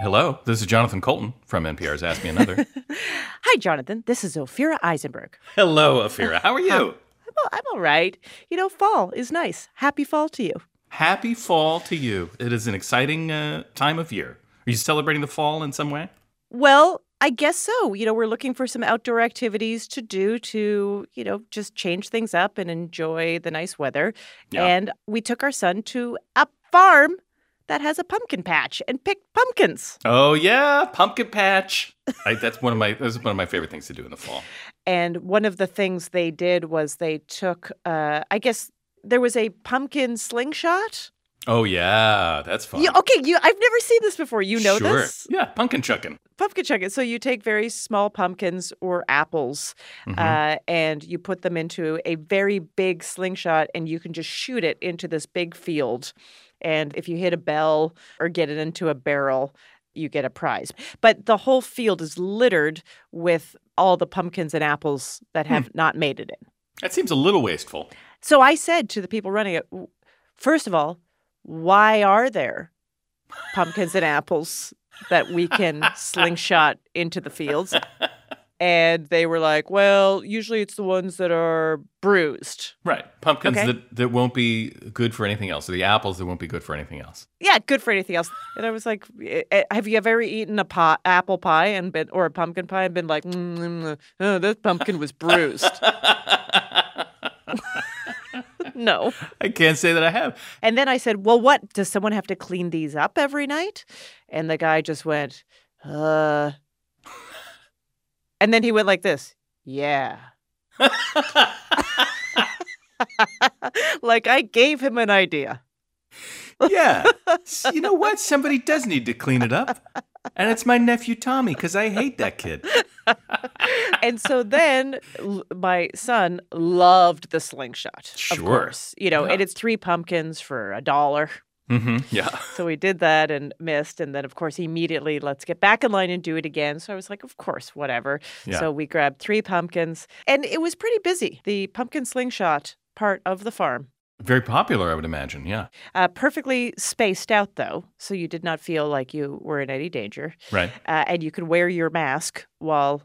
Hello, this is Jonathan Coulton from NPR's Ask Me Another. Hi, Jonathan. This is Ophira Eisenberg. Hello, Ophira. How are you? I'm, I'm all right. You know, fall is nice. Happy fall to you. Happy fall to you. It is an exciting uh, time of year. Are you celebrating the fall in some way? Well, I guess so. You know, we're looking for some outdoor activities to do to, you know, just change things up and enjoy the nice weather. Yeah. And we took our son to a farm that has a pumpkin patch and picked pumpkins. Oh yeah, pumpkin patch. I, that's one of my that's one of my favorite things to do in the fall. And one of the things they did was they took, uh, I guess there was a pumpkin slingshot. Oh yeah, that's fun. You, okay, you. I've never seen this before. You know sure. this? Yeah, pumpkin chucking. Pumpkin chucking. So you take very small pumpkins or apples, Mhm. uh, and you put them into a very big slingshot, and you can just shoot it into this big field. And if you hit a bell or get it into a barrel, you get a prize. But the whole field is littered with all the pumpkins and apples that hmm. have not made it in. That seems a little wasteful. So I said to the people running it, first of all, why are there pumpkins and apples that we can slingshot into the fields? And they were like, well, usually it's the ones that are bruised. Right, pumpkins Okay. that, that won't be good for anything else, or the apples that won't be good for anything else. Yeah, good for anything else. And I was like, "Eh, eh, have you ever eaten a pie, apple pie and been, or a pumpkin pie and been like, mm, mm, mm, oh, this pumpkin was bruised? no. I can't say that I have. And then I said, Well, what? Does someone have to clean these up every night? And the guy just went, Uh. And then he went like this, Yeah. like I gave him an idea. Yeah. You know what? Somebody does need to clean it up. And it's my nephew Tommy, because I hate that kid. And so then l- my son loved the slingshot. Of Sure. course. You know, Yeah. and it's three pumpkins for a dollar. Hmm Yeah. So we did that and missed. And then, of course, immediately, let's get back in line and do it again. So I was like, of course, whatever. Yeah. So we grabbed three pumpkins and it was pretty busy. The pumpkin slingshot part of the farm. Very popular, I would imagine. Yeah. Uh, perfectly spaced out, though. So you did not feel like you were in any danger. Right. Uh, and you could wear your mask while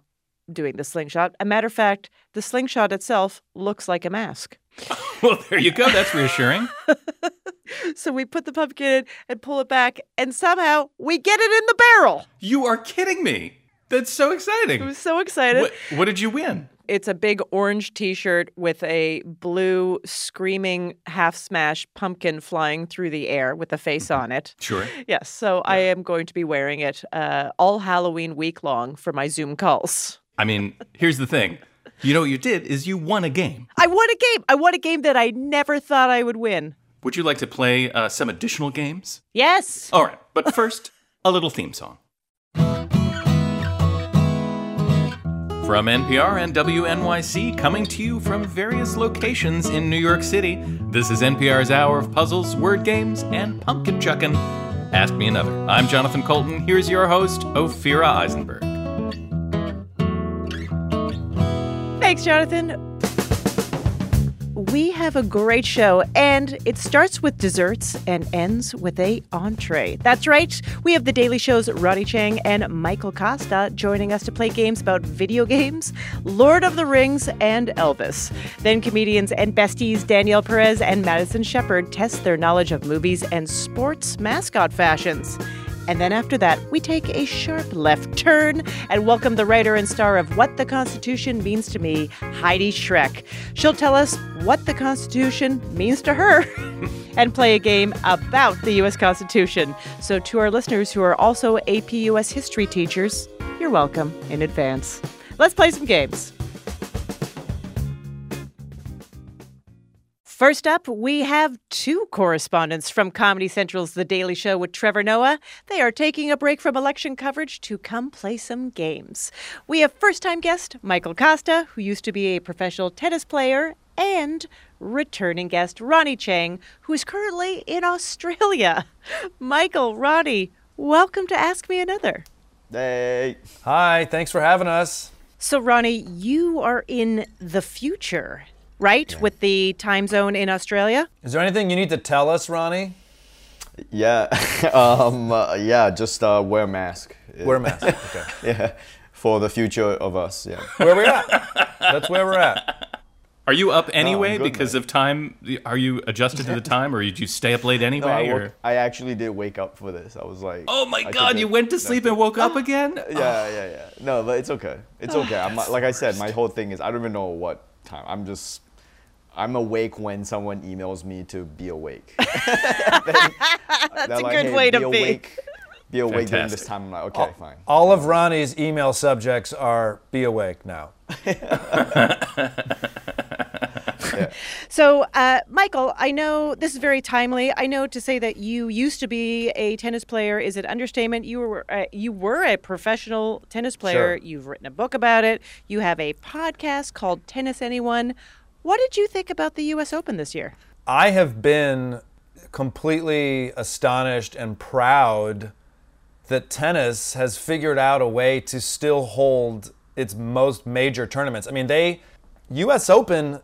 doing the slingshot. A matter of fact, the slingshot itself looks like a mask. Well, there you go. That's reassuring. So we put the pumpkin in and pull it back, and somehow we get it in the barrel. You are kidding me. That's so exciting. I was so excited. What, what did you win? It's a big orange t shirt with a blue screaming half smash pumpkin flying through the air with a face on it. Sure. Yes, so I am going to be wearing it uh, all Halloween week long for my Zoom calls. I mean, here's the thing. You know what you did is you won a game. I won a game. I won a game that I never thought I would win. Would you like to play uh, some additional games? Yes. All right, but first, a little theme song. From NPR and WNYC, coming to you from various locations in New York City, this is NPR's hour of puzzles, word games, and pumpkin Chuckin'. Ask me another. I'm Jonathan Coulton. Here's your host, Ophira Eisenberg. Thanks, Jonathan. We have a great show, and it starts with desserts and ends with a entree. That's right. We have the Daily Show's Ronny Chieng and Michael Kosta joining us to play games about video games, Lord of the Rings, and Elvis. Then comedians and besties Danielle Perez and Madison Shepard test their knowledge of movies and sports mascot fashions. And then after that, we take a sharp left turn and welcome the writer and star of What the Constitution Means to Me, Heidi Schreck. She'll tell us what the Constitution means to her and play a game about the U.S. Constitution. So, to our listeners who are also AP U.S. history teachers, you're welcome in advance. Let's play some games. First up, we have two correspondents from Comedy Central's The Daily Show with Trevor Noah. They are taking a break from election coverage to come play some games. We have first time guest Michael Kosta, who used to be a professional tennis player, and returning guest Ronny Chieng, who is currently in Australia. Michael, Ronnie, welcome to Ask Me Another. Hey. Hi, thanks for having us. So, Ronnie, you are in the future, right? With the time zone in Australia? Is there anything you need to tell us, Ronnie? Yeah, um, uh, yeah, just uh, wear a mask. Wear a mask. Okay. Yeah, for the future of us. Yeah. Where we're at. That's where we're at. Are you up anyway good, because man. of time? Are you adjusted to the time, or did you stay up late No, anyway? I, woke, I actually did wake up for this. I was like, Oh my I God! You went to sleep and woke up again. Yeah, yeah, yeah. No, but it's okay. It's okay. I'm like I said, my whole thing is I don't even know what time. I'm just I'm awake when someone emails me to be awake. That's a good way to be." Awake, be awake during this time. I'm like, okay, fine. All of Ronnie's email subjects are be awake now. So, uh, Michael, I know this is very timely. I know to say that you used to be a tennis player is an understatement. You were uh, you were a professional tennis player. Sure. You've written a book about it. You have a podcast called Tennis Anyone. What did you think about the U.S. Open this year? I have been completely astonished and proud that tennis has figured out a way to still hold its most major tournaments. I mean, they US Open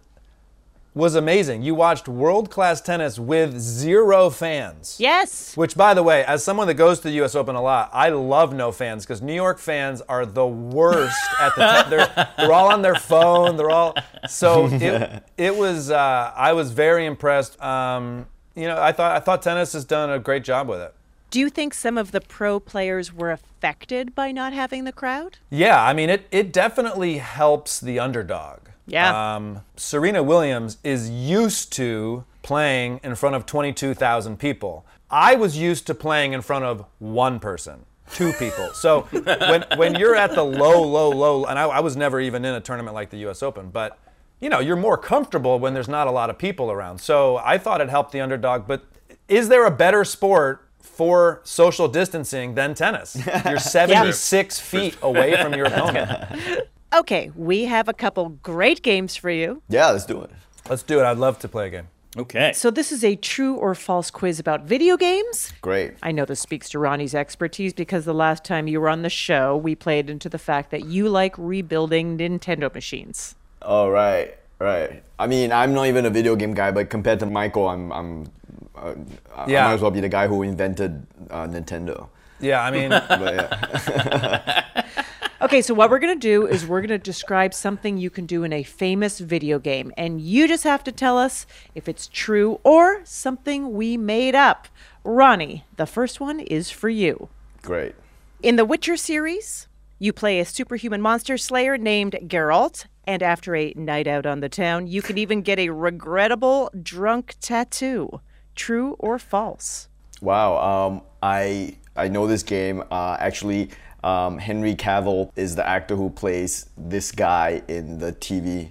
was amazing. You watched world-class tennis with zero fans. Yes. Which, by the way, as someone that goes to the U.S. Open a lot, I love no fans because New York fans are the worst at the. Te- they're, they're all on their phone. They're all so. It, it was. Uh, I was very impressed. Um, you know, I thought I thought tennis has done a great job with it. Do you think some of the pro players were affected by not having the crowd? Yeah, I mean, it it definitely helps the underdog. Yeah. Um, Serena Williams is used to playing in front of 22,000 people. I was used to playing in front of one person, two people. So when, when you're at the low, low, low, and I, I was never even in a tournament like the US Open, but you know, you're more comfortable when there's not a lot of people around. So I thought it helped the underdog. But is there a better sport for social distancing than tennis? You're 76 feet away from your opponent. Okay, we have a couple great games for you. Yeah, let's do it. Let's do it. I'd love to play a game. Okay. So, this is a true or false quiz about video games. Great. I know this speaks to Ronnie's expertise because the last time you were on the show, we played into the fact that you like rebuilding Nintendo machines. All right, right. I mean, I'm not even a video game guy, but compared to Michael, I'm, I'm, uh, I might as well be the guy who invented uh, Nintendo. Yeah, I mean, But yeah. Okay, so what we're going to do is we're going to describe something you can do in a famous video game, and you just have to tell us if it's true or something we made up. Ronnie, the first one is for you. Great. In the Witcher series, you play a superhuman monster slayer named Geralt, and after a night out on the town, you can even get a regrettable drunk tattoo. True or false? Wow. Um, I I know this game. Uh, actually, um, Henry Cavill is the actor who plays this guy in the TV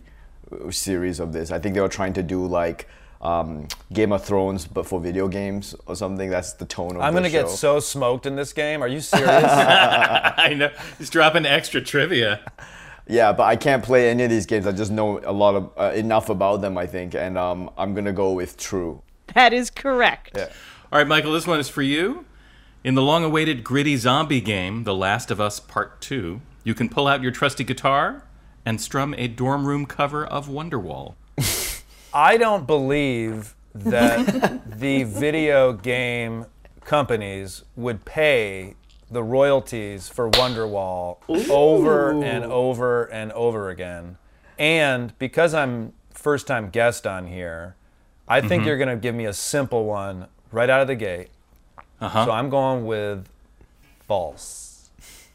series of this. I think they were trying to do like um, Game of Thrones, but for video games or something. That's the tone of I'm gonna get show. so smoked in this game. Are you serious? I know. He's dropping extra trivia. Yeah, but I can't play any of these games. I just know a lot of uh, enough about them. I think, and um, I'm gonna go with true. That is correct. Yeah. All right, Michael, this one is for you. In the long awaited gritty zombie game, The Last of Us Part 2, you can pull out your trusty guitar and strum a dorm room cover of Wonderwall. I don't believe that the video game companies would pay the royalties for Wonderwall over and over and over again. And because I'm first time guest on here, I think mm-hmm. you're going to give me a simple one right out of the gate. Uh-huh. So I'm going with false.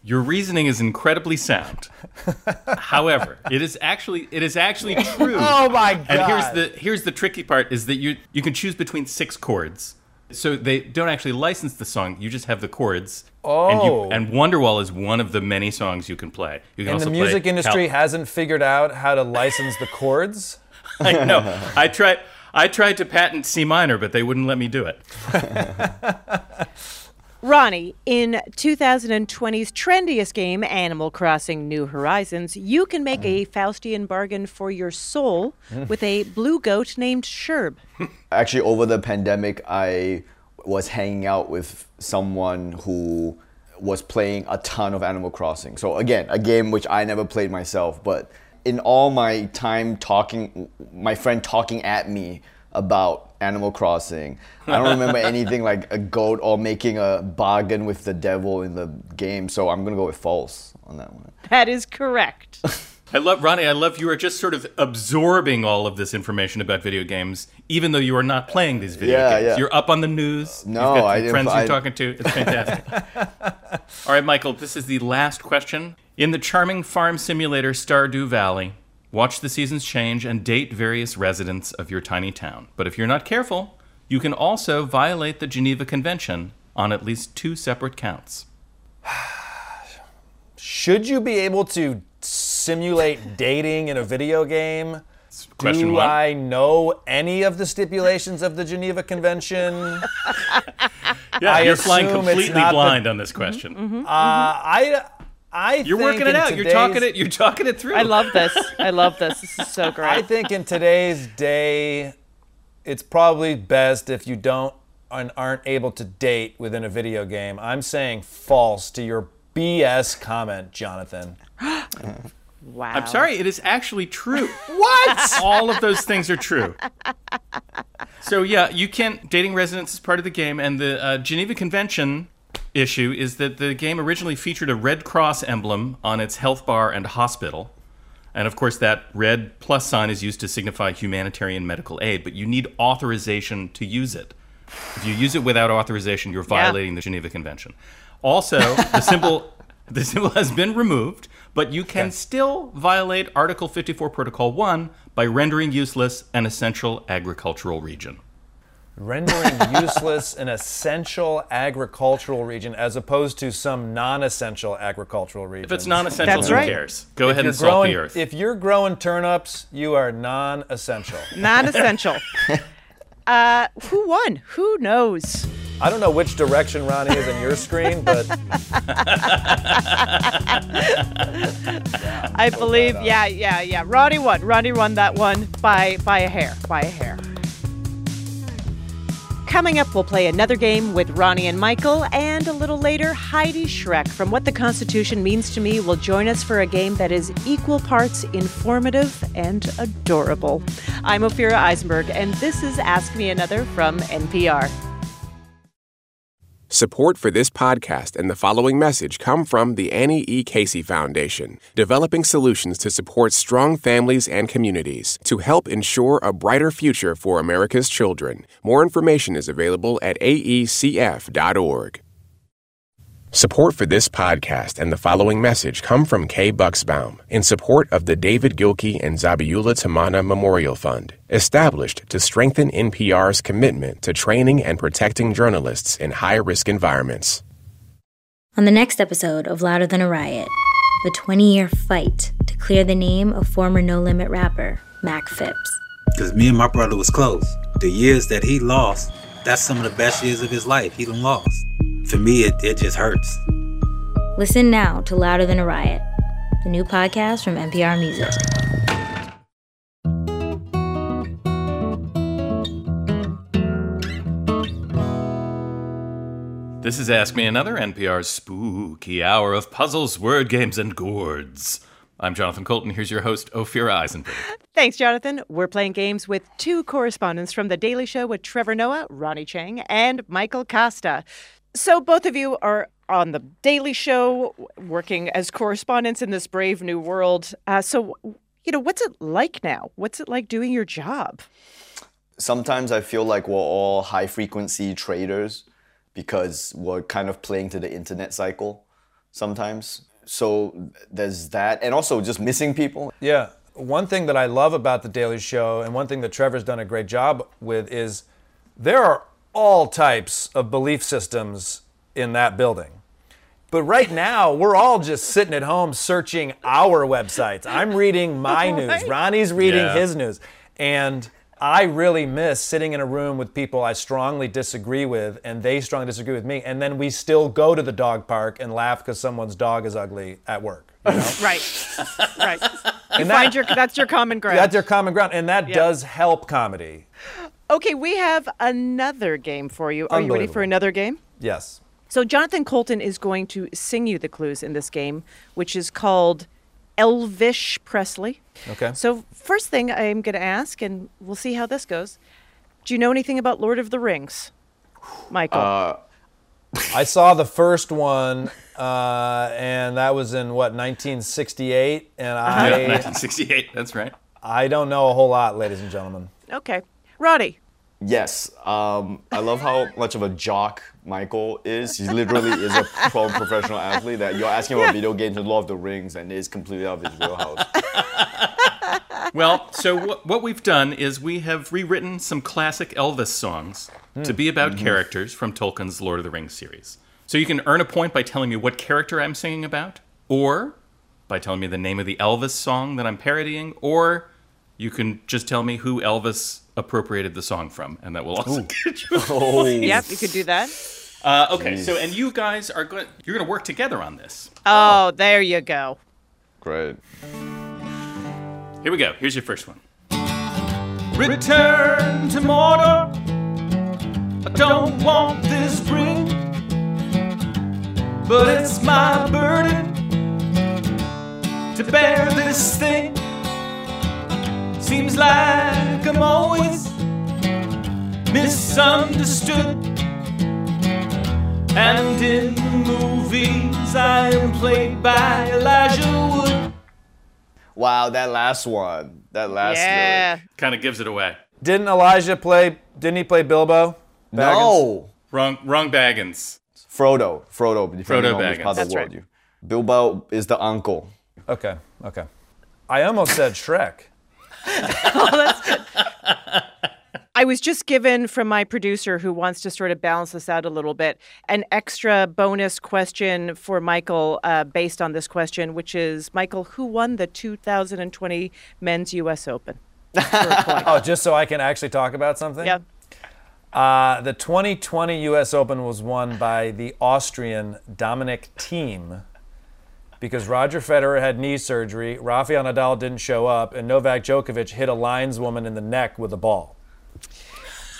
Your reasoning is incredibly sound. However, it is actually it is actually true. Oh my god. And here's the here's the tricky part is that you you can choose between six chords. So they don't actually license the song. You just have the chords. And, you, Oh. and Wonderwall is one of the many songs you can play. You can And the music industry Cal- hasn't figured out how to license the chords. I know. I tried. I tried to patent C minor, but they wouldn't let me do it. Ronnie, in 2020's trendiest game, Animal Crossing New Horizons, you can make a Faustian bargain for your soul with a blue goat named Sherb. Actually, over the pandemic, I was hanging out with someone who was playing a ton of Animal Crossing. So again, a game which I never played myself, but in all my time talking, my friend talking at me about Animal Crossing. I don't remember anything like a goat or making a bargain with the devil in the game. So I'm gonna go with false on that one. That is correct. I love Ronnie. I love you are just sort of absorbing all of this information about video games, even though you are not playing these video Yeah, games. yeah. You're up on the news. No, You've got I the didn't- friends I- you're talking to. It's fantastic. all right, Michael. This is the last question. In the charming farm simulator Stardew Valley, watch the seasons change and date various residents of your tiny town. But if you're not careful, you can also violate the Geneva Convention on at least two separate counts. Should you be able to simulate dating in a video game? Question Do one. I know any of the stipulations of the Geneva Convention? Yeah, I you're flying completely not the- blind on this question. Uh, I, I You're think working it out. You're talking it. You're talking it through. I love this. I love this. This is so great. I think in today's day, it's probably best if you don't and aren't able to date within a video game. I'm saying false to your BS comment, Jonathan. Wow. I'm sorry, it is actually true. what? All of those things are true. So yeah, you can dating residents is part of the game, and the uh, Geneva Convention issue is that the game originally featured a Red Cross emblem on its health bar and hospital. And of course, that red plus sign is used to signify humanitarian medical aid, but you need authorization to use it. If you use it without authorization, you're violating the Geneva Convention. Also, the symbol the symbol has been removed, but you can still violate Article 54, Protocol 1 by rendering useless an essential agricultural region. Rendering useless an essential agricultural region as opposed to some non-essential agricultural region. If it's non-essential, That's who right. cares? Go ahead you're and salt the earth. If you're growing turnips, you are non-essential. Non-essential. uh, who won? Who knows? I don't know which direction Ronnie is in your screen, but I believe. Yeah, yeah, yeah. Ronnie won. Ronnie won that one by by a hair. By a hair. Coming up, we'll play another game with Ronnie and Michael, and a little later, Heidi Schreck from What the Constitution Means to Me will join us for a game that is equal parts informative and adorable. I'm Ophira Eisenberg, and this is Ask Me Another from NPR. Support for this podcast and the following message come from the Annie E. Casey Foundation, developing solutions to support strong families and communities to help ensure a brighter future for America's children. More information is available at aecf.org. Support for this podcast and the following message come from Kay Bucksbaum in support of the David Gilkey and Zabihullah Tamanna Memorial Fund, established to strengthen NPR's commitment to training and protecting journalists in high risk environments. On the next episode of Louder Than a Riot, the 20 year fight to clear the name of former No Limit rapper Mac Phipps. Because me and my brother was close. The years that he lost, that's some of the best years of his life. He done lost. For me, it, it just hurts. Listen now to Louder Than a Riot, the new podcast from NPR Music. This is Ask Me Another, NPR's spooky hour of puzzles, word games, and gourds. I'm Jonathan Coulton. Here's your host, Ophira Eisenberg. Thanks, Jonathan. We're playing games with two correspondents from The Daily Show with Trevor Noah, Ronny Chieng, and Michael Kosta. So, both of you are on The Daily Show, working as correspondents in this brave new world. Uh, so, you know, what's it like now? What's it like doing your job? Sometimes I feel like we're all high frequency traders because we're kind of playing to the internet cycle sometimes. So there's that. And also just missing people. Yeah. One thing that I love about The Daily Show, and one thing that Trevor's done a great job with, is there are all types of belief systems in that building. But right now, we're all just sitting at home searching our websites. I'm reading my news, Ronnie's reading Yeah. his news. And I really miss sitting in a room with people I strongly disagree with, and they strongly disagree with me, and then we still go to the dog park and laugh because someone's dog is ugly at work. you know? Right. right. You And find that- your that's your common ground. That's your common ground, and that Yeah. does help comedy. Okay, we have another game for you. Are you ready for another game? Yes. So Jonathan Coulton is going to sing you the clues in this game, which is called Elvish Presley. Okay. So first thing I'm going to ask, and we'll see how this goes. Do you know anything about Lord of the Rings, Michael? Uh, I saw the first one, uh, and that was in what 1968, and Yeah, I 1968. That's right. I don't know a whole lot, ladies and gentlemen. okay, Roddy. Yes, um, I love how much of a jock Michael is. He literally is a pro professional athlete. That you're asking about video games and Lord of the Rings, and it's completely out of his wheelhouse. Well, so what, what we've done is we have rewritten some classic Elvis songs to be about characters from Tolkien's Lord of the Rings series. So you can earn a point by telling me what character I'm singing about, or by telling me the name of the Elvis song that I'm parodying, or you can just tell me who Elvis appropriated the song from, and that will also get you. Oh, Yep, you could do that. Uh, okay, so and you guys are going you're going to work together on this. Oh, there you go. great. Here we go. Here's your first one. Return to Mordor. I don't want this ring, but it's my burden to bear this thing. Seems like I'm always misunderstood. And in the movies, I am played by Elijah Wood. Wow, that last one, that last Yeah. lyric. Kind of gives it away. Didn't Elijah play? Didn't he play Bilbo? No, Wrong, wrong Baggins. Frodo, Frodo, Frodo Baggins. part That's the world right. you. Bilbo is the uncle. Okay, okay. I almost said Shrek. I was just given from my producer, who wants to sort of balance this out a little bit, an extra bonus question for Michael uh, based on this question, which is Michael, who won the 2020 Men's U.S. Open? For a point. Oh, just so I can actually talk about something. yeah. Uh, the 2020 U.S. Open was won by the Austrian Dominic Thiem because Roger Federer had knee surgery, Rafael Nadal didn't show up, and Novak Djokovic hit a lineswoman in the neck with a ball.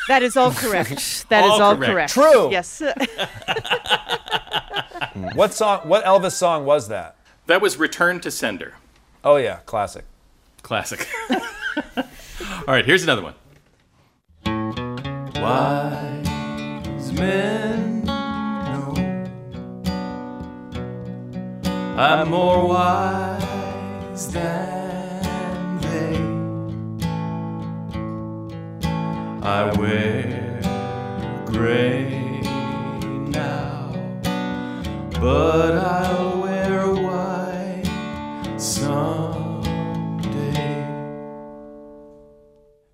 That is all correct. That is All all correct. correct. True. Yes. What song? What Elvis song was that? That was Return to Sender. Oh yeah, classic. Classic. All right, here's another one. Wise men I'm more wise than they. I wear gray now, but I'll wear white someday.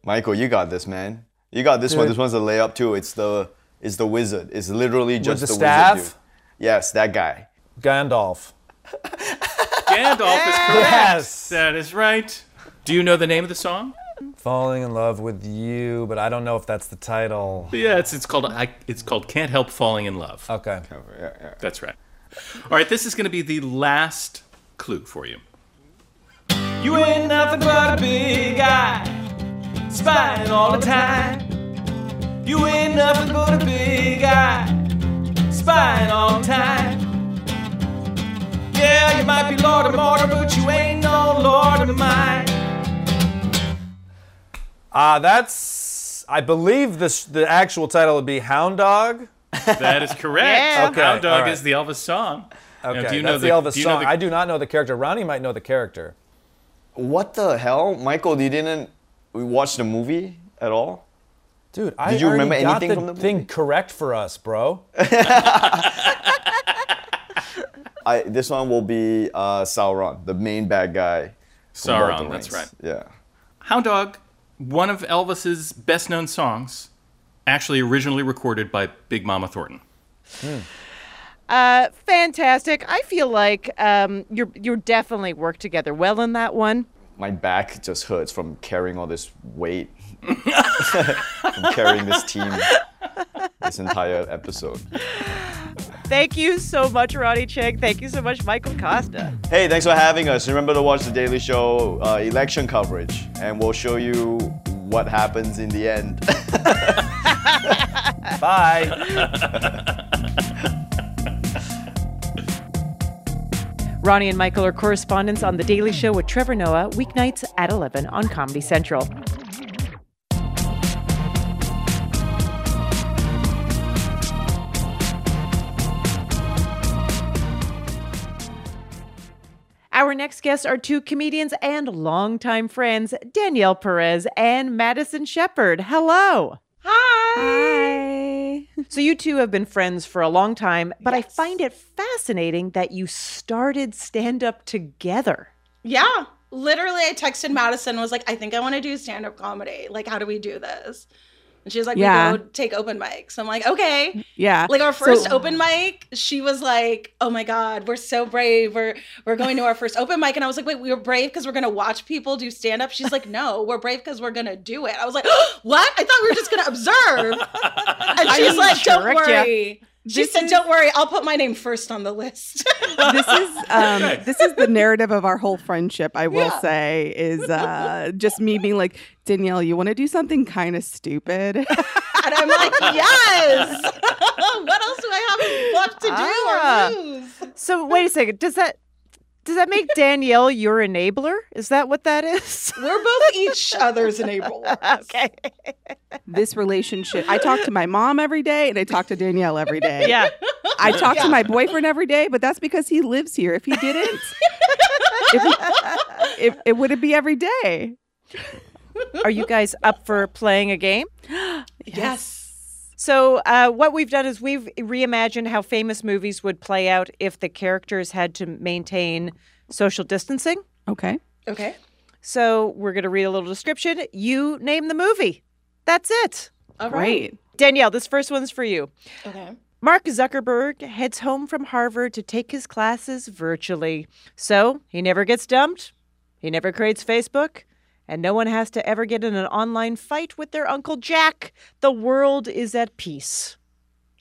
Michael, you got this, man. You got this one. This one's a layup too. It's the it's the wizard. It's literally just the the, staff? wizard. Dude. Yes, that guy. Gandalf. Gandalf is correct. Yes. That is right. Do you know the name of the song? Falling in love with you, but I don't know if that's the title. Yeah, it's it's called I, it's called Can't Help Falling in Love. Okay. Yeah, yeah. That's right. All right, this is going to be the last clue for you. You ain't nothing but a big guy, spying all the time. You ain't nothing but a big guy, spying all the time. Yeah, you might be Lord of Mordor, but you ain't no Lord of mine. Uh, that's, I believe this, the actual title would be Hound Dog. That is correct. Yeah. Okay, Hound Dog all right. is the Elvis song. Now, Okay, do you know that's the, Elvis do you know song. the- I do not know the character. Ronnie might know the character. What the hell, Michael? You didn't watch the movie at all? Dude, I Did you already remember got anything the from the thing correct for us, bro. I this one will be uh, Sauron, the main bad guy. from Lord of the Sauron, that's Rings. right. Yeah. Hound Dog, one of Elvis's best known songs, actually originally recorded by Big Mama Thornton. Uh, fantastic. I feel like um, you're you're definitely worked together well in that one. My back just hurts from carrying all this weight, from carrying this team this entire episode. Thank you so much, Ronny Chieng. Thank you so much, Michael Kosta. Hey, thanks for having us. Remember to watch the Daily Show uh, election coverage, and we'll show you what happens in the end. Bye. Ronnie and Michael are correspondents on The Daily Show with Trevor Noah, weeknights at 11 on Comedy Central. Our next guests are two comedians and longtime friends, Danielle Perez and Madison Shepard. Hello. Hi. Hi. So, you two have been friends for a long time, but I find it fascinating that you started stand up together. Yeah. Literally, I texted Madison was like, I think I want to do stand up comedy. Like, how do we do this? And she was like, Yeah. we go take open mics. I'm like, okay. Yeah. Like our first So- open mic, she was like, "Oh my god, we're so brave. We're we're going to our first open mic." And I was like, "Wait, we were brave because we're going to watch people do stand up?" She's like, "No, we're brave because we're going to do it." I was like, "What? I thought we were just going to observe." And she's like, "Don't tricked ya. Worry." She This said, is- "Don't worry, I'll put my name first on the list." this is um, this is the narrative of our whole friendship. I will Yeah. say is uh, just me being like Danielle, you want to do something kind of stupid? and I'm like, "Yes." what else do I have left to do Ah. or lose? So, wait a second. Does that. Does that make Danielle your enabler? Is that what that is? We're both each other's enablers. okay. this relationship. I talk to my mom every day, and I talk to Danielle every day. Yeah. I talk to my boyfriend every day, but that's because he lives here. If he didn't, if he- it, it wouldn't be every day. Are you guys up for playing a game? Yes. So, uh, what we've done is we've reimagined how famous movies would play out if the characters had to maintain social distancing. Okay. Okay. So, we're going to read a little description. You name the movie. That's it. All right. Great. Danielle, this first one's for you. Okay. Mark Zuckerberg heads home from Harvard to take his classes virtually. So, he never gets dumped, he never creates Facebook, and no one has to ever get in an online fight with their Uncle Jack. The world is at peace.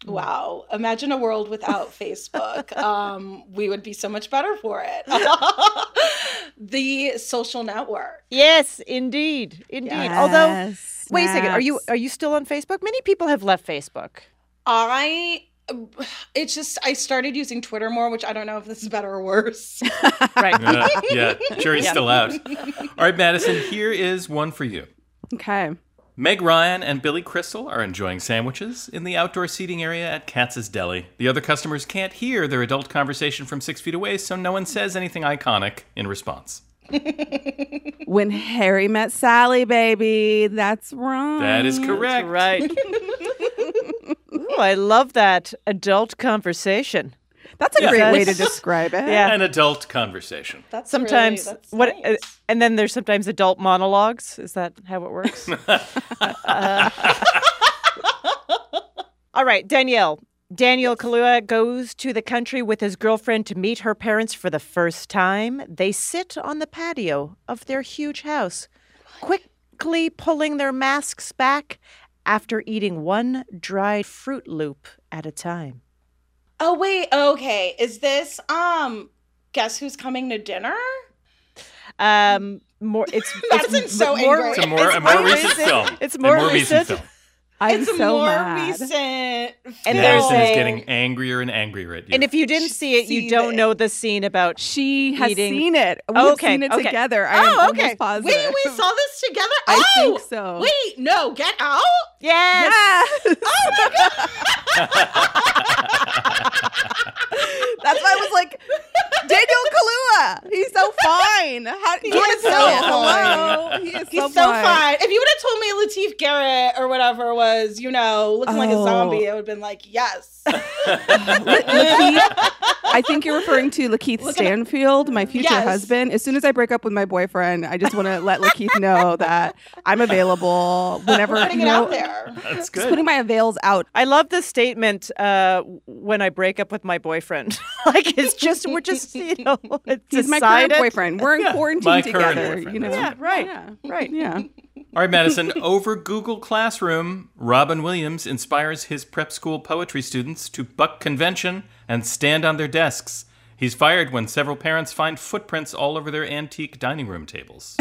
Wow. Imagine a world without Facebook. Um, we would be so much better for it. the social network. Yes, indeed. Indeed. Although, Yes, wait a second, are you are you still on Facebook? Many people have left Facebook. I it's just I started using Twitter more, which I don't know if this is better or worse. Right. Uh, yeah, jury's still out. All right, Madison, here is one for you. Okay. Meg Ryan and Billy Crystal are enjoying sandwiches in the outdoor seating area at Katz's Deli. The other customers can't hear their adult conversation from six feet away, so no one says anything iconic in response. When Harry met Sally, baby. That's wrong. That is correct. Right. Ooh, I love that adult conversation. That's a Yeah. great way to describe it. Yeah. An adult conversation. That's sometimes really, that's what uh, and then there's sometimes adult monologues is that how it works Uh, all right danielle daniel Kaluuya goes to the country with his girlfriend to meet her parents for the first time they sit on the patio of their huge house quickly pulling their masks back after eating one dried fruit loop at a time Oh wait, okay. Is this um guess who's coming to dinner? um more it's Madison's it's so more, angry. It's a more, a more recent film. It's A more, more recent recent. film. I'm it's so more mad. recent And film. there's Madison is getting angrier and angrier at you. And if you didn't see it, you don't it. know the scene about. She has Eating- seen it. We Oh, have okay, seen it okay. together. I oh, am Oh, okay. almost positive. Wait, we saw this together? I oh, think so. Wait, no, get out? Yes. Yes. Oh That's why I was like, Daniel Kaluuya. He's so fine. How do you is know? so Hello. He is He's so, so fine. If you would have told me Latif Garrett or whatever was, you know, looking like a Oh. zombie, I would have been like, yes. Lakeith, I think you're referring to Lakeith Stanfield, my future Yes. husband. As soon as I break up with my boyfriend, I just want to let Lakeith know that I'm available whenever Putting you it out there. That's Just good. putting my avails out. I love the statement uh, when I break up with my boyfriend. like it's just we're just you know it's He's my current boyfriend. We're in Yeah, quarantine my together. You know. Yeah, right, Yeah. right. Yeah. All right, Madison. Over Google Classroom, Robin Williams inspires his prep school poetry students to buck convention and stand on their desks. He's fired when several parents find footprints all over their antique dining room tables.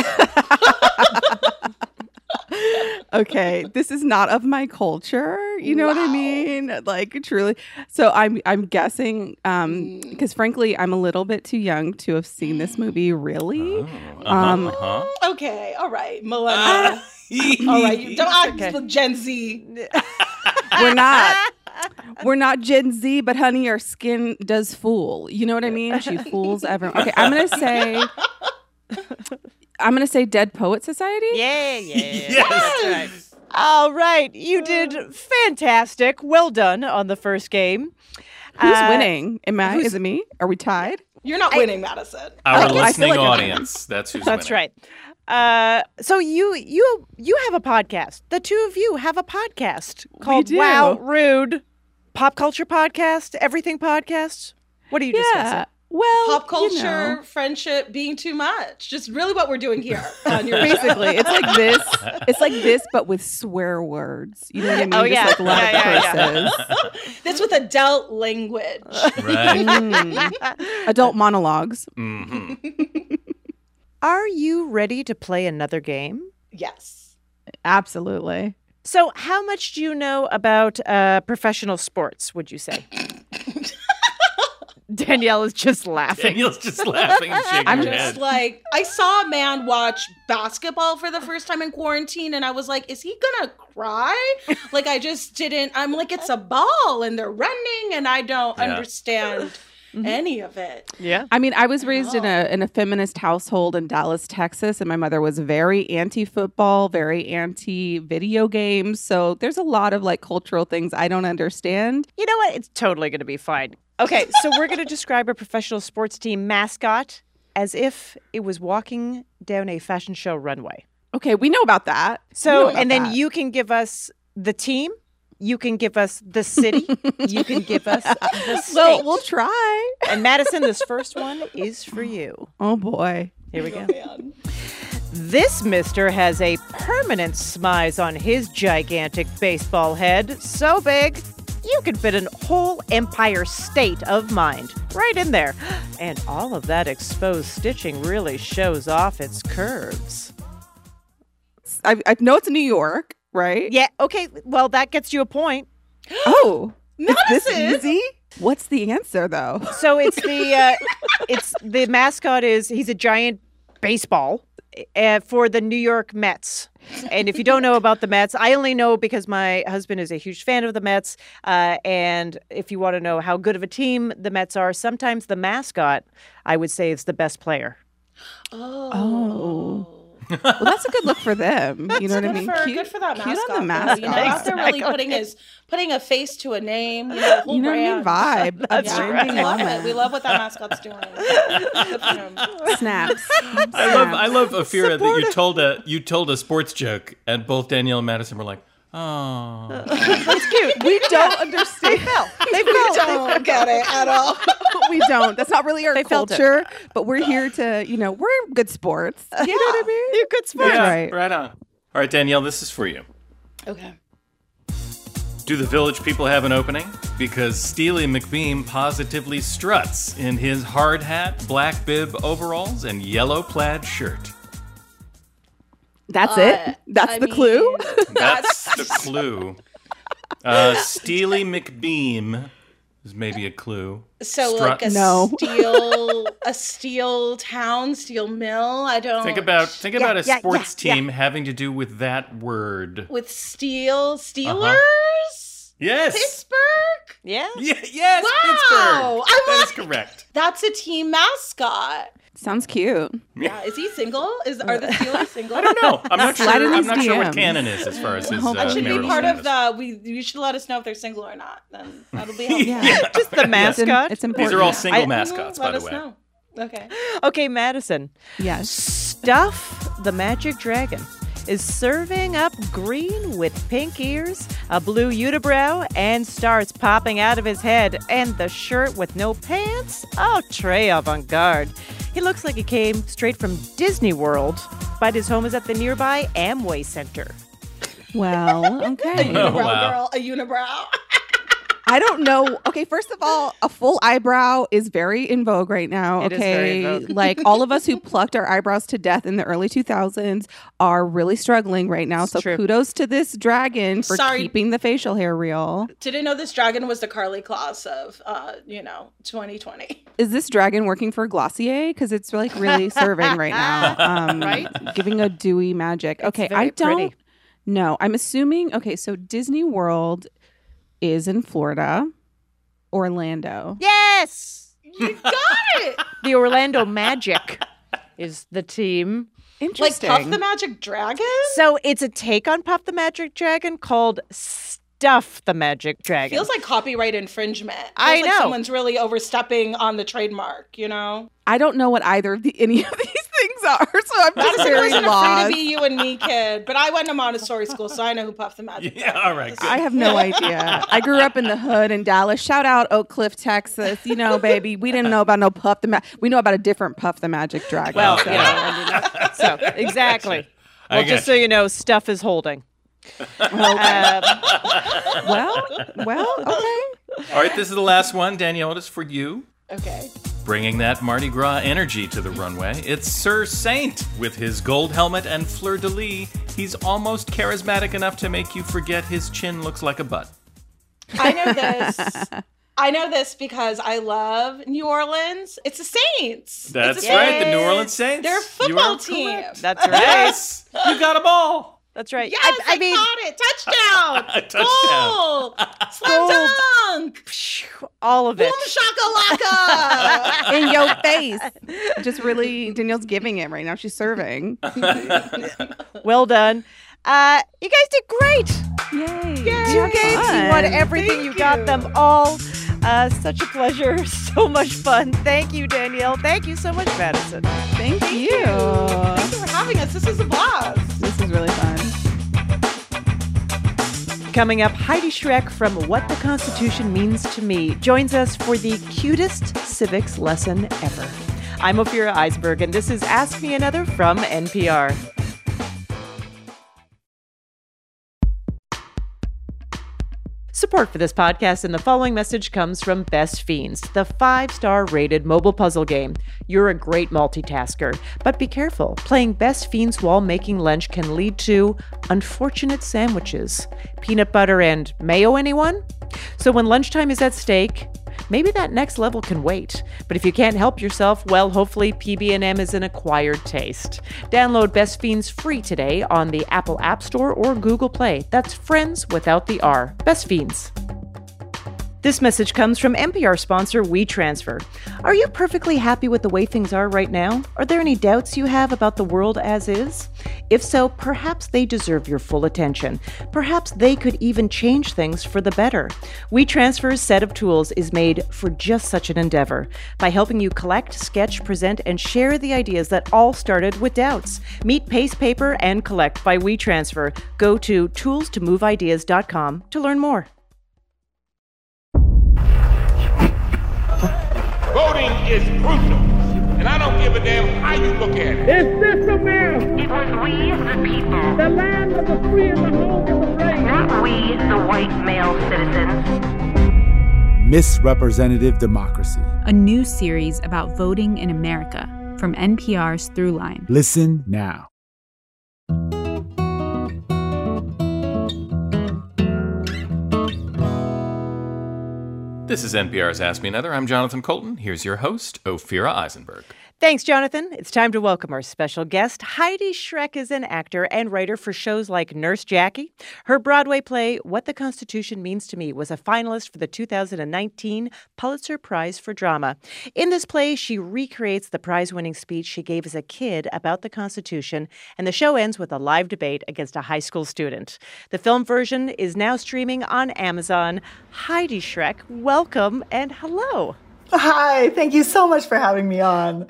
Okay this is not of my culture you know what i mean like truly so i'm i'm guessing um because frankly i'm a little bit too young to have seen this movie really um Huh? Okay, all right, millennial. all right, you don't act okay. with Gen Z. we're not We're not Gen Z, but honey, our skin does fool. You know what I mean? She fools everyone. Okay, I'm gonna say. I'm gonna say Dead Poet Society. Yeah, yeah, yeah. Yes. That's right. All right, you did fantastic. Well done on the first game. Who's Uh, winning? Am I? Is it me? Are we tied? You're not winning, Madison. Our I listening like audience. That's who's winning. That's winning. right. Uh, so you you you have a podcast. The two of you have a podcast called. Wow Rude, pop culture podcast, everything podcast. What are you discussing? Well, Pop you culture, know, friendship, being too much. Just really what we're doing here on your show. basically, it's like this. It's like this, but with swear words. You know what I mean? Oh, Just yeah. like a lot Yeah, of yeah, curses. This with adult language. Right. Mm. Adult monologues. hmm Are you ready to play another game? yes. Absolutely. So, how much do you know about uh, professional sports? Would you say? Danielle is just laughing. Daniel's just laughing I'm just head. like, I saw a man watch basketball for the first time in quarantine, and I was like, is he gonna cry? like, I just didn't. I'm like, it's a ball, and they're running, and I don't Yeah. understand Mm-hmm. any of it. Yeah. I mean, I was raised in a in a feminist household in Dallas, Texas, and my mother was very anti football, very anti video games. So there's a lot of like cultural things I don't understand. You know what? It's totally going to be fine. Okay, so we're going to describe a professional sports team mascot as if it was walking down a fashion show runway. Okay, we know about that. We know So, about and then that. you can give us the team, you can give us the city, you can give us the state. Well, we'll try. and Madison, this first one is for you. Oh boy. Here we go. Oh, man. This mister has a permanent smize on his gigantic baseball head, so big you can fit a whole Empire State of Mind right in there. And all of that exposed stitching really shows off its curves. I, I know it's New York, right? Yeah, okay, well, that gets you a point. Oh, is this easy? What's the answer though? So it's the uh, it's the mascot is he's a giant baseball uh, for the New York Mets. And if you don't know about the Mets, I only know because my husband is a huge fan of the Mets. Uh, and if you want to know how good of a team the Mets are, sometimes the mascot, I would say, is the best player. Oh. Well, that's a good look for them. You know what I mean? for, Cute, good for that mascot. cute on the though, mascot. You know, out there really putting his putting a face to a name. You know, a You know what I mean? Vibe. A Yeah, branding we love it. We love what that mascot's doing. Good for him. Snaps. I love I love Ophira that you told a you told a sports joke and both Danielle and Madison were like, oh. That's cute. We don't understand. They We felt don't get it at all. we don't. That's not really our They felt it. culture. But we're here to, you know, we're good sports. You know what I mean? You're good sports. Yeah, right. right on. All right, Danielle, this is for you. Okay. Do the village people have an opening? Because Steely McBeam positively struts in his hard hat, black bib overalls, and yellow plaid shirt. That's Uh, it. That's I the clue. That's the clue. Uh, Steely McBeam is maybe a clue. So Strut- like a No. steel, a steel town, steel mill. I don't Think about think Yeah, about a yeah, sports yeah, yeah. team having to do with that word. with steel Steelers. Uh-huh. Yes. Pittsburgh. Yeah. Yeah, yes, Wow, Pittsburgh. I That is like- correct. That's a team mascot. Sounds cute. Yeah, is he single? Is are the Steelers single? I don't know. I'm not sure. I'm his not sure what DMs. canon is as far as his uh, That should be marital part of the. We you should let us know if they're single or not. Then that'll be helpful. Yeah. Just the It's, mascot. it's important. These are all single I- mascots, Let by the us way. know. Okay. Okay, Madison. Yes. Stuff the Magic Dragon is serving up green with pink ears, a blue unibrow, and stars popping out of his head, and the shirt with no pants? Oh, Trey avant garde. He looks like he came straight from Disney World, but his home is at the nearby Amway Center. Well, okay. Oh, Unibrow wow. girl, a unibrow. I don't know. Okay, first of all, a full eyebrow is very in vogue right now. It is okay, very in vogue. like all of us who plucked our eyebrows to death in the early 2000s are really struggling right now. It's so true. kudos to this dragon for Sorry. keeping the facial hair real. Didn't know this dragon was the Karlie Kloss of, uh, you know, 2020. Is this dragon working for Glossier? Because it's like really serving right now. Um, Right? Giving a dewy magic. Okay, very I don't pretty. know. I'm assuming. Okay, so Disney World is in Florida, Orlando. Yes, You got it. the Orlando Magic is the team. Interesting. like Puff the Magic Dragon. So it's a take on Puff the Magic Dragon called Stuff the Magic Dragon. Feels like copyright infringement. Feels I like know. someone's really overstepping on the trademark. You know, I don't know what either of the, any of these things are, so I'm just Madison very wasn't afraid lost. to be you and me, kid. But I went to Montessori school, so I know who Puff the Magic. Yeah, all right. Good. I have no idea. I grew up in the hood in Dallas. Shout out Oak Cliff, Texas. You know, baby, we didn't know about no Puff the Ma- We know about a different Puff the Magic Dragon. Well, so, you know, I mean, so exactly. I Well, just so you know, stuff is holding. Um, well, well, okay. All right, this is the last one. Danielle, it is for you. Okay. Bringing that Mardi Gras energy to the runway, it's Sir Saint. With his gold helmet and fleur de lis, he's almost charismatic enough to make you forget his chin looks like a butt. I know this. I know this because I love New Orleans. It's the Saints. That's It's the right, the New Orleans Saints. They're a football team. correct. that's right. Yes, you got a ball. That's right. Yes, I, I, I mean, caught it. Touchdown. Touchdown. Goal. Slam dunk. all of it. Boom shakalaka. In your face. Just really, Danielle's giving it right now. She's serving. Well done. Uh, you guys did great. Yay. Two games. You won everything. You got them all. Uh, such a pleasure. So much fun. Thank you, Danielle. Thank you so much, Madison. Thank you. Thank you for having us. This was a blast. This is really fun. Coming up, Heidi Schreck from What the Constitution Means to Me joins us for the cutest civics lesson ever. I'm Ophira Eisenberg, and this is Ask Me Another from NPR. Support for this podcast and the following message comes from Best Fiends, the five star rated mobile puzzle game. You're a great multitasker, but be careful. Playing Best Fiends while making lunch can lead to unfortunate sandwiches. Peanut butter and mayo, anyone? So when lunchtime is at stake, maybe that next level can wait. But if you can't help yourself, well, hopefully PB&M is an acquired taste. Download Best Fiends free today on the Apple App Store or Google Play. That's friends without the R. Best Fiends. This message comes from NPR sponsor WeTransfer. Are you perfectly happy with the way things are right now? Are there any doubts you have about the world as is? If so, perhaps they deserve your full attention. Perhaps they could even change things for the better. WeTransfer's set of tools is made for just such an endeavor by helping you collect, sketch, present, and share the ideas that all started with doubts. Meet Paste Paper and Collect by WeTransfer. Go to toolstomoveideas.com to learn more. Voting is crucial. And I don't give a damn how you look at it. Is this America? It was we, the people, The land of the free and the home of the brave. not we, the white male citizens. Misrepresentative Democracy. a new series about voting in America from NPR's Throughline. Listen now. This is NPR's Ask Me Another. I'm Jonathan Coulton. Here's your host, Ophira Eisenberg. Thanks, Jonathan. It's time to welcome our special guest. Heidi Schreck is an actor and writer for shows like Nurse Jackie. Her Broadway play, What the Constitution Means to Me, was a finalist for the 2019 Pulitzer Prize for Drama. In this play, she recreates the prize winning speech she gave as a kid about the Constitution, and the show ends with a live debate against a high school student. The film version is now streaming on Amazon. Heidi Schreck, welcome and hello. Hi, thank you so much for having me on.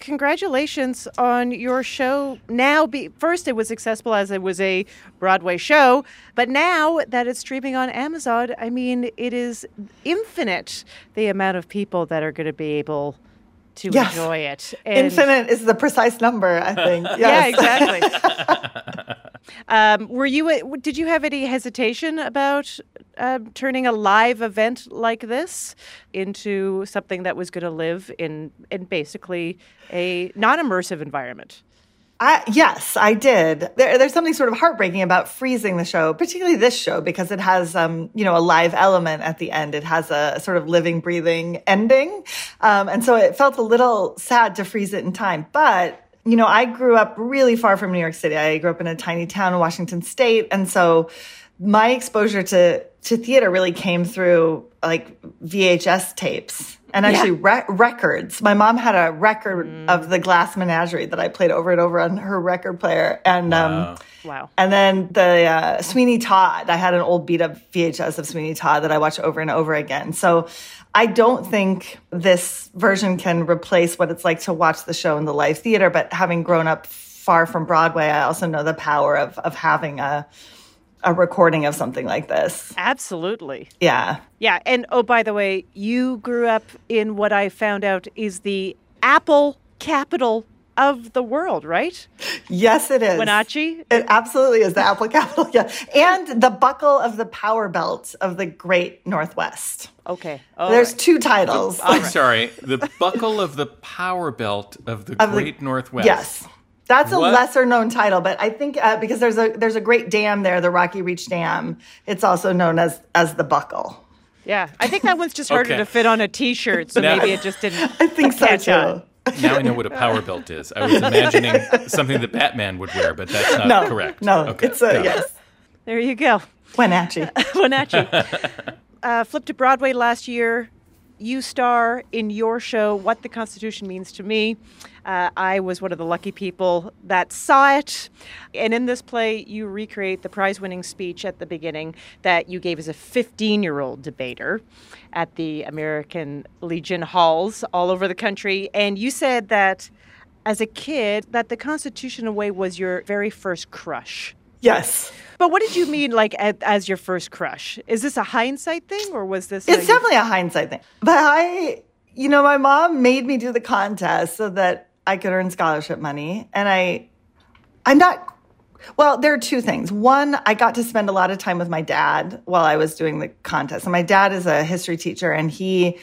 congratulations on your show now be first it was accessible as it was a broadway show but now that it's streaming on amazon i mean it is infinite the amount of people that are going to be able to Yes. enjoy it And- Infinite is the precise number, I think. yeah exactly um, were you did you have any hesitation about uh, turning a live event like this into something that was going to live in in basically a non-immersive environment I, yes, I did. There, there's something sort of heartbreaking about freezing the show, particularly this show, because it has, um, you know, a live element at the end. It has a sort of living, breathing ending. Um, and so it felt a little sad to freeze it in time. But, you know, I grew up really far from New York City. I grew up in a tiny town in Washington state. And so my exposure to to theater really came through like VHS tapes and actually re- records. My mom had a record of the Glass Menagerie that I played over and over on her record player, and um, Wow. and then the uh, Sweeney Todd. I had an old beat up VHS of Sweeney Todd that I watched over and over again. So I don't think this version can replace what it's like to watch the show in the live theater. But having grown up far from Broadway, I also know the power of of having a a recording of something like this. Absolutely. Yeah. Yeah. And oh, by the way, you grew up in what I found out is the Apple capital of the world, right? Yes, it is. Wenatchee? It absolutely is the Apple capital. Yeah. And the buckle of the power belt of the Great Northwest. Okay. All There's right. two titles. I'm sorry. The buckle of the power belt of the Of the- Great Northwest. Yes. That's a What? lesser known title, but I think uh, because there's a there's a great dam there, the Rocky Reach Dam. It's also known as as the buckle. Yeah. I think that one's just harder Okay. to fit on a t shirt, so Now- maybe it just didn't I think so catch too. on. Now I know what a power belt is. I was imagining something that Batman would wear, but that's not no, correct. no, Okay, it's a got it. yes. There you go. Wenatchee. Wenatchee. uh, flipped to Broadway last year. You star in your show, What the Constitution Means to Me. Uh, I was one of the lucky people that saw it. And in this play, you recreate the prize winning speech at the beginning that you gave as a 15 year old debater at the American Legion halls all over the country. And you said that as a kid, that the Constitution, in a way, was your very first crush. Yes. But what did you mean, like, as, your first crush? Is this a hindsight thing, or was this? It's you- definitely a hindsight thing. But I, you know, my mom made me do the contest so that I could earn scholarship money. And I, I'm not, well, there are two things. One, I got to spend a lot of time with my dad while I was doing the contest. And my dad is a history teacher and he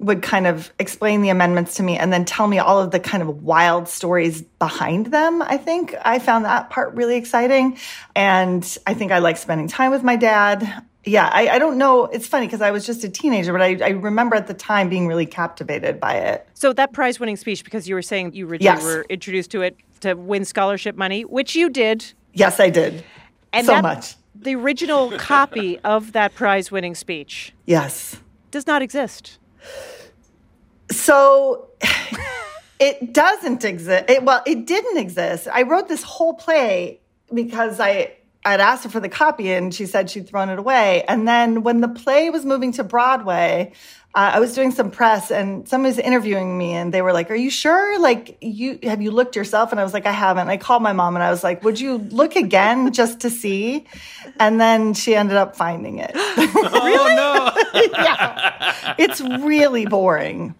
would kind of explain the amendments to me and then tell me all of the kind of wild stories behind them. I think I found that part really exciting. And I think I like spending time with my dad. Yeah, I, I don't know. It's funny because I was just a teenager, but I, I remember at the time being really captivated by it. So that prize winning speech, because you were saying you Yes. were introduced to it to win scholarship money, which you did. Yes, I did. And so that- much. The original copy of that prize winning speech Yes. does not exist. So it doesn't exist. It, well, it didn't exist. I wrote this whole play because I I'd asked her for the copy and she said she'd thrown it away. And then when the play was moving to Broadway, uh, I was doing some press and somebody was interviewing me and they were like, "Are you sure? Like, you have you looked yourself?" And I was like, "I haven't." I called my mom and I was like, "Would you look again just to see?" And then she ended up finding it. Oh no! yeah, it's really boring.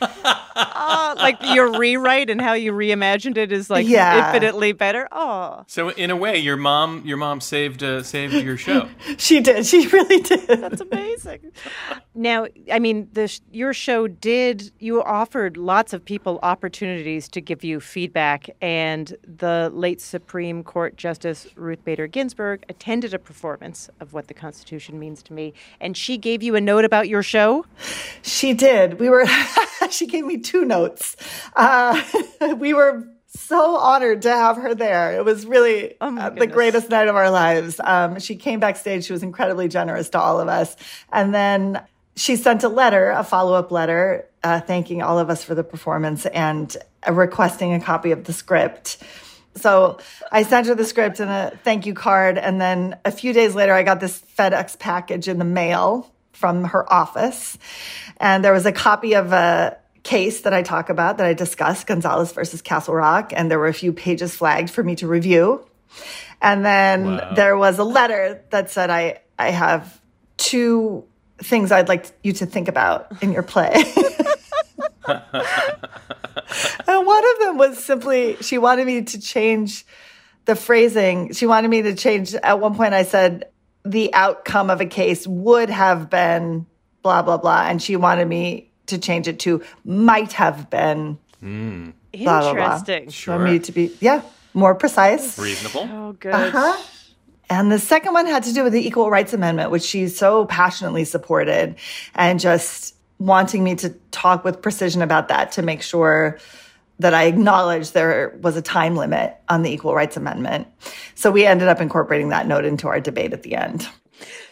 Oh, like your rewrite and how you reimagined it is like Yeah. infinitely better. Oh, So in a way, your mom, your mom saved uh, saved your show. She did. She really did. That's amazing. Now, I mean, the sh- your show did you offered lots of people opportunities to give you feedback, and the late Supreme Court Justice Ruth Bader Ginsburg attended a performance of What the Constitution Means to Me, and she gave you a note about your show. She did. We were. she gave me two notes. Uh, we were so honored to have her there. It was really uh, the greatest night of our lives. Um, she came backstage. She was incredibly generous to all of us, and then she sent a letter, a follow up letter, uh, thanking all of us for the performance and uh, requesting a copy of the script. So I sent her the script and a thank you card. And then a few days later, I got this FedEx package in the mail from her office. And there was a copy of a case that I talk about that I discuss, Gonzales versus Castle Rock. And there were a few pages flagged for me to review. And then Wow. there was a letter that said, I, I have two things I'd like you to think about in your play. And one of them was simply she wanted me to change the phrasing. She wanted me to change. At one point, I said the outcome of a case would have been blah blah blah, and she wanted me to change it to might have been Mm. blah blah blah. Interesting. She wanted me to be yeah more precise. Reasonable. Oh, good. Uh-huh. And the second one had to do with the Equal Rights Amendment, which she so passionately supported, and just wanting me to talk with precision about that to make sure that I acknowledged there was a time limit on the Equal Rights Amendment. So we ended up incorporating that note into our debate at the end.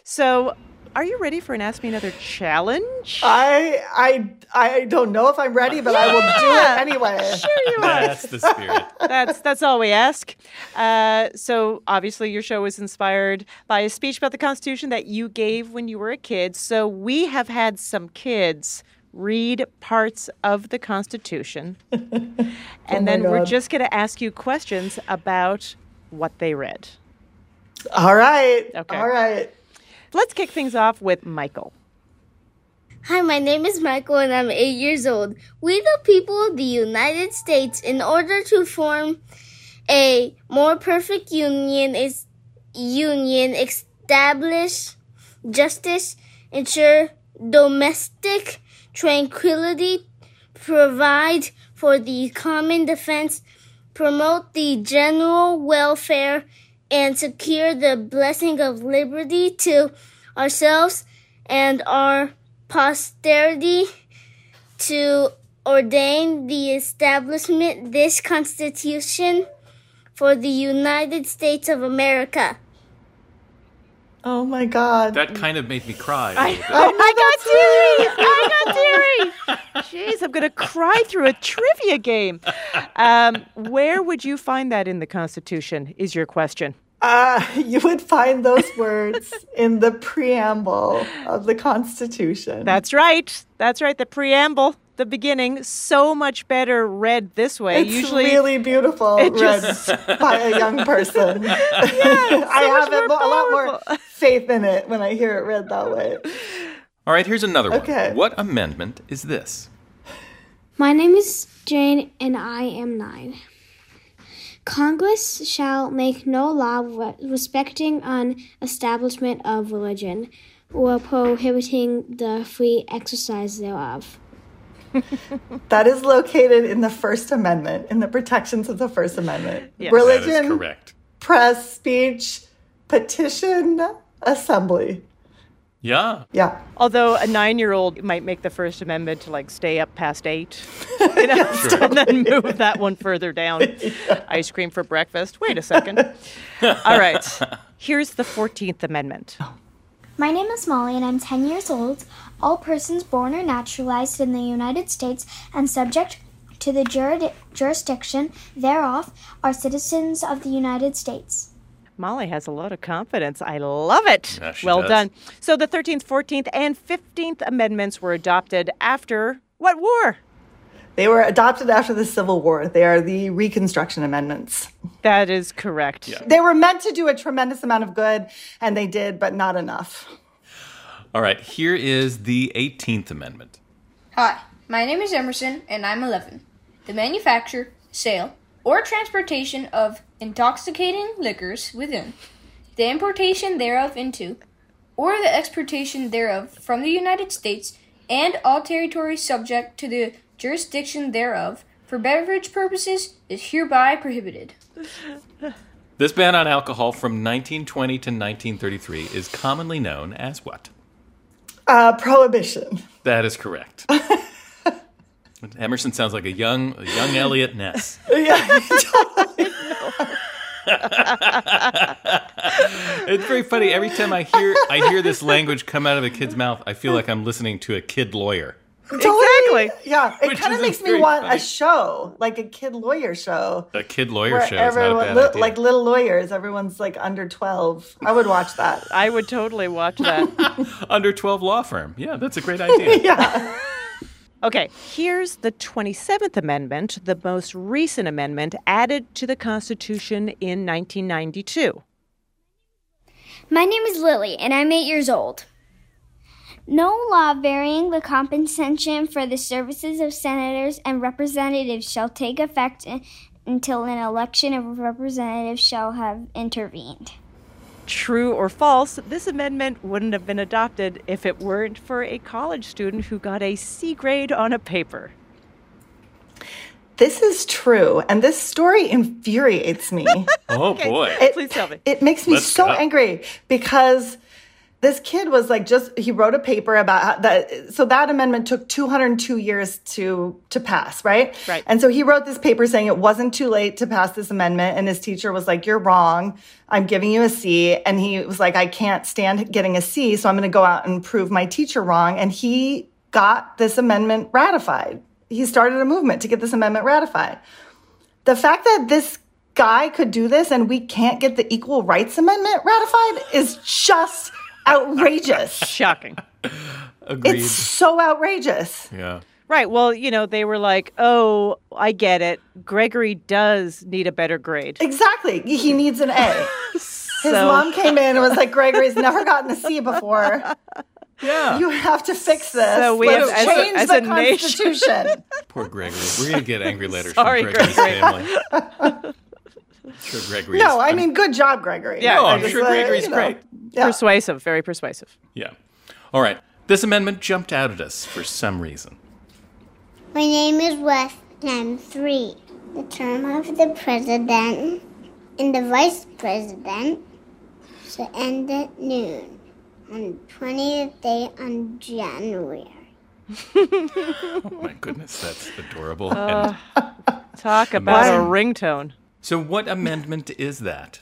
So, are you ready for an Ask Me Another challenge? I I I don't know if I'm ready, but I will do it anyway. Sure you are. That's the spirit. that's that's all we ask. Uh, so obviously, your show was inspired by a speech about the Constitution that you gave when you were a kid. So we have had some kids read parts of the Constitution, oh and my then we're just going to ask you questions about what they read. All right. Okay. All right. Let's kick things off with Michael. Hi, my name is Michael and I'm eight years old. We, the people of the United States, in order to form a more perfect union, is union, establish justice, ensure domestic tranquility, provide for the common defense, promote the general welfare, and secure the blessing of liberty to ourselves and our posterity to ordain the establishment this constitution for the United States of America. Oh my God. That kind of made me cry. a I, little. I got teary. I got teary. Jeez, I'm going to cry through a trivia game. Um, where would you find that in the Constitution? Is your question. Uh, you would find those words in the preamble of the Constitution. That's right. That's right. The preamble, the beginning, so much better read this way. It's Usually, really beautiful it read just- by a young person. yeah, I have a, a lot more faith in it when I hear it read that way. All right, here's another one. Okay. What amendment is this? My name is Jane and I am nine. Congress shall make no law re- respecting an establishment of religion or prohibiting the free exercise thereof. That is located in the First Amendment, in the protections of the First Amendment. Yes. Religion, That is correct. press, speech, petition, assembly. Yeah. Yeah. although a nine year old might make the First Amendment to like stay up past eight, you know, and then move that one further down. Ice cream for breakfast. Wait a second. All right. Here's the 14th Amendment. Oh. My name is Molly and I'm 10 years old. All persons born or naturalized in the United States and subject to the juri- jurisdiction thereof are citizens of the United States. Molly has a lot of confidence. I love it. Yeah, she well does. done. So the 13th, 14th, and 15th Amendments were adopted after what war? They were adopted after the Civil War. They are the Reconstruction Amendments. That is correct. They were meant to do a tremendous amount of good, and they did, but not enough. All right, here is the 18th Amendment. Hi, my name is Emerson, and I'm 11. The manufacture, sale, or transportation of intoxicating liquors within, the importation thereof into, or the exportation thereof from the United States and all territories subject to the jurisdiction thereof for beverage purposes is hereby prohibited. This ban on alcohol from 1920 to 1933 is commonly known as what? Uh, prohibition. That is correct. Emerson sounds like a young, a young Eliot Ness. Yeah. it's very funny. Every time I hear I hear this language come out of a kid's mouth, I feel like I'm listening to a kid lawyer. Exactly. Yeah. It kind of makes me want funny. a show, like a kid lawyer show. A kid lawyer where show is not a everyone, bad li- idea. like little lawyers, everyone's like under 12. I would watch that. I would totally watch that. Under 12 law firm. Yeah, that's a great idea. yeah. Okay, here's the 27th Amendment, the most recent amendment added to the Constitution in 1992. My name is Lily and I'm 8 years old. No law varying the compensation for the services of senators and representatives shall take effect in- until an election of representatives shall have intervened. True or false, this amendment wouldn't have been adopted if it weren't for a college student who got a C grade on a paper. This is true, and this story infuriates me. Oh boy. It, Please tell me. It makes me Let's so go. angry because this kid was like just he wrote a paper about how that so that amendment took 202 years to to pass right? Right. and so he wrote this paper saying it wasn't too late to pass this amendment and his teacher was like you're wrong. I'm giving you a c. And he was like i can't stand getting a c so i'm going to go out and prove my teacher wrong. And he got this amendment ratified. He started a movement to get this amendment ratified. The fact that this guy could do this and we can't get the equal rights amendment ratified is just outrageous Shocking. Agreed. it's so outrageous yeah. Right. Well, you know, they were like, oh, I get it. Gregory does need a better grade. exactly he needs an a his So- mom came in and was like gregory's never gotten a c before Yeah. you have to fix this So we Let's have- as a- change as the a nation- constitution Poor Gregory. We're gonna get angry letters Sorry, from Gregory's Gregory. family. Sure, Gregory. no is, i mean good job gregory Yeah, No, I I'm just, sure uh, Gregory's you know, great. yeah. Persuasive, very persuasive. Yeah. All right. This amendment jumped out at us for some reason. My name is Wes, and I'm three. The term of the president and the vice president should end at noon on the 20th day on January. Oh my goodness, that's adorable. Uh, Talk about a Amazing. ringtone. So, what amendment is that?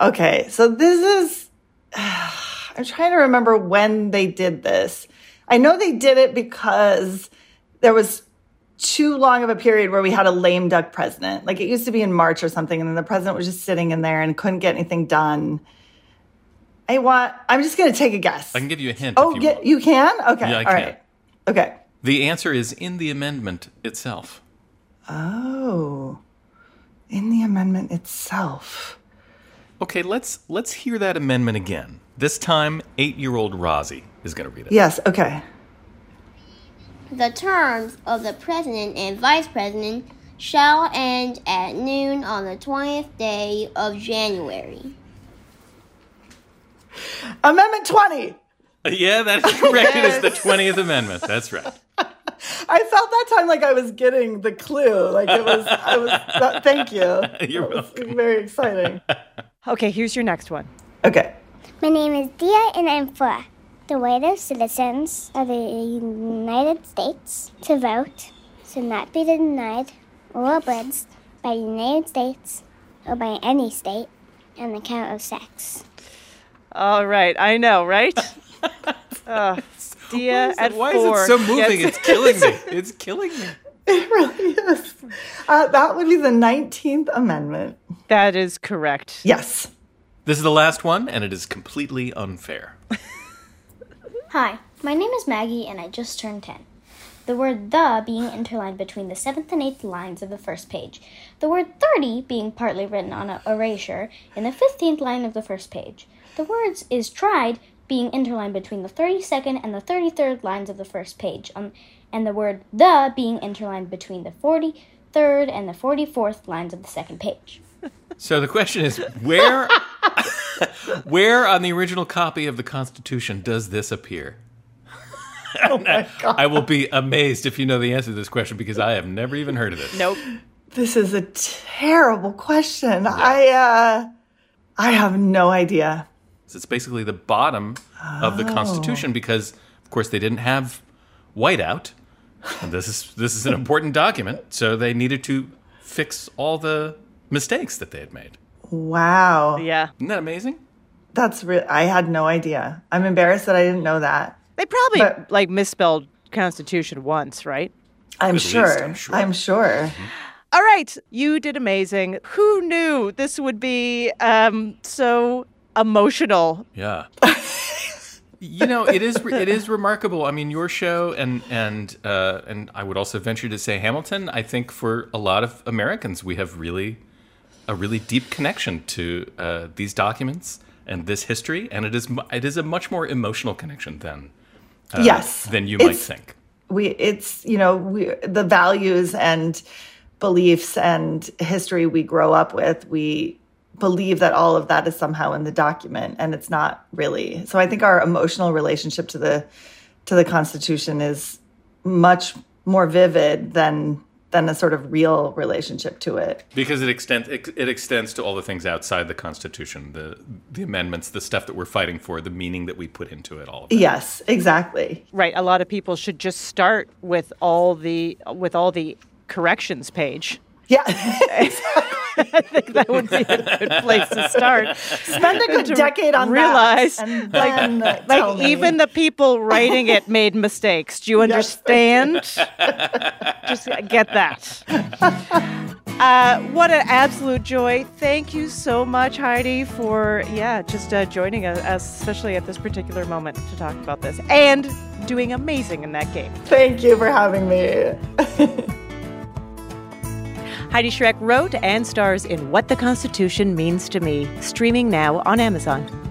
Okay, so this is. I'm trying to remember when they did this. I know they did it because there was too long of a period where we had a lame duck president. Like it used to be in March or something, and then the president was just sitting in there and couldn't get anything done. I want. I'm just going to take a guess. I can give you a hint. Oh, if you want. you can. Okay, Yeah, I all can. right. Okay. The answer is in the amendment itself. Oh, in the amendment itself. Okay, let's let's hear that amendment again. This time, eight-year-old Rozzy is going to read it. Yes. Okay. The terms of the president and vice president shall end at noon on the 20th day of January. Amendment 20. Yeah, that is correct. It is the twentieth amendment. That's right. I felt that time like I was getting the clue. Like it was, I was, uh, thank you. You're That was welcome. Very exciting. Okay, here's your next one. Okay. My name is Dia, and I'm four. The right of citizens of the United States to vote should not be denied or abridged by the United States or by any state on account of sex. All right, I know, right? uh, Dia at Why four. is it so moving? gets- It's killing me. It's killing me. It really is. Uh, that would be the 19th Amendment. That is correct. Yes. This is the last one, and it is completely unfair. Hi, my name is Maggie and I just turned 10. The word the being interlined between the seventh and eighth lines of the first page. The word 30 being partly written on a erasure in the 15th line of the first page. The words is tried being interlined between the 32nd and the 33rd lines of the first page. Um, and the word the being interlined between the 43rd and the 44th lines of the second page. So the question is, where, where on the original copy of the Constitution does this appear? Oh my God. I will be amazed if you know the answer to this question because I have never even heard of this. Nope. This is a terrible question. I, uh, I have no idea. So it's basically the bottom of the Constitution because, of course, they didn't have whiteout. And this is this is an important document, so they needed to fix all the mistakes that they had made. Wow. Yeah. Isn't that amazing? That's real. I had no idea. I'm embarrassed that I didn't know that. They probably But- like misspelled Constitution once, right? I'm At least, sure. I'm sure. I'm sure. All right, you did amazing. Who knew this would be um, so emotional? Yeah. you know, it is it is remarkable. I mean, your show and and uh, and I would also venture to say Hamilton. I think for a lot of Americans, we have really a really deep connection to uh, these documents and this history, and it is mu- it is a much more emotional connection than uh, Yes. than you might It's- think. we it's you know we the values and beliefs and history we grow up with we believe that all of that is somehow in the document and it's not really so i think our emotional relationship to the to the constitution is much more vivid than than a sort of real relationship to it. Because it extends it, it extends to all the things outside the Constitution, the the amendments, the stuff that we're fighting for, the meaning that we put into it, all of it. Yes, exactly. Right. A lot of people should just start with all the with all the corrections page. Yeah. I think that would be a good place to start. Spend a good decade on realize, that. And then like, like even the people writing it made mistakes. Do you understand? Just get that. Uh, what an absolute joy! Thank you so much, Heidi, for yeah, just uh, joining us, especially at this particular moment to talk about this and doing amazing in that game. Thank you for having me. Heidi Schreck wrote and stars in What the Constitution Means to Me, streaming now on Amazon.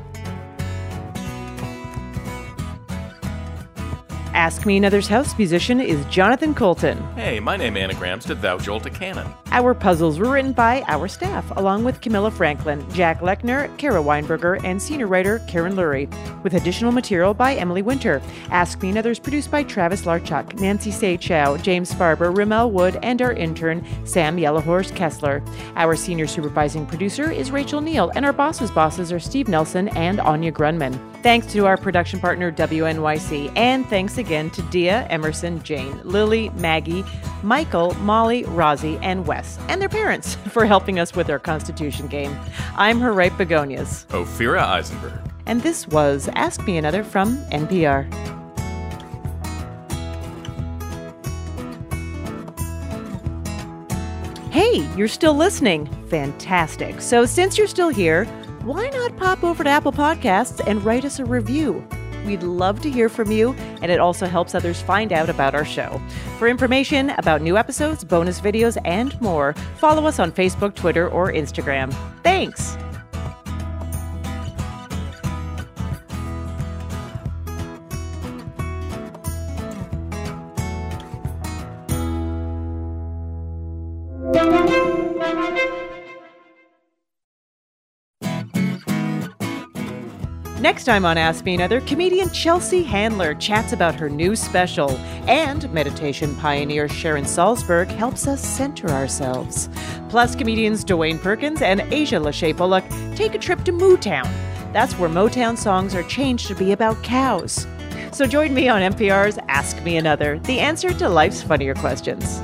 Ask Me Another's house musician is Jonathan Coulton. Hey, my name anagrams to Thou Jolt a Cannon. Our puzzles were written by our staff, along with Camilla Franklin, Jack Lechner, Kara Weinberger, and senior writer Karen Lurie, with additional material by Emily Winter. Ask Me Another is produced by Travis Larchuk, Nancy Saechao, James Farber, Rommel Wood, and our intern, Sam Yellowhorse Kessler. Our senior supervising producer is Rachel Neal, and our bosses' bosses are Steve Nelson and Anya Grundmann. Thanks to our production partner, WNYC, and thanks again to Dia, Emerson, Jane, Lily, Maggie, Michael, Molly, Rosie, and Wes, and their parents for helping us with our Constitution game. I'm her right begonias, Ophira Eisenberg. and this was Ask Me Another from NPR. Hey, you're still listening. Fantastic. So, since you're still here, why not pop over to Apple Podcasts and write us a review? We'd love to hear from you, and it also helps others find out about our show. For information about new episodes, bonus videos, and more, follow us on Facebook, Twitter, or Instagram. Thanks! Next time on Ask Me Another, comedian Chelsea Handler chats about her new special, and meditation pioneer Sharon Salzberg helps us center ourselves. Plus, comedians Dwayne Perkins and Asia Lachey Bullock take a trip to Mootown. That's where Motown songs are changed to be about cows. So join me on NPR's Ask Me Another, the answer to life's funnier questions.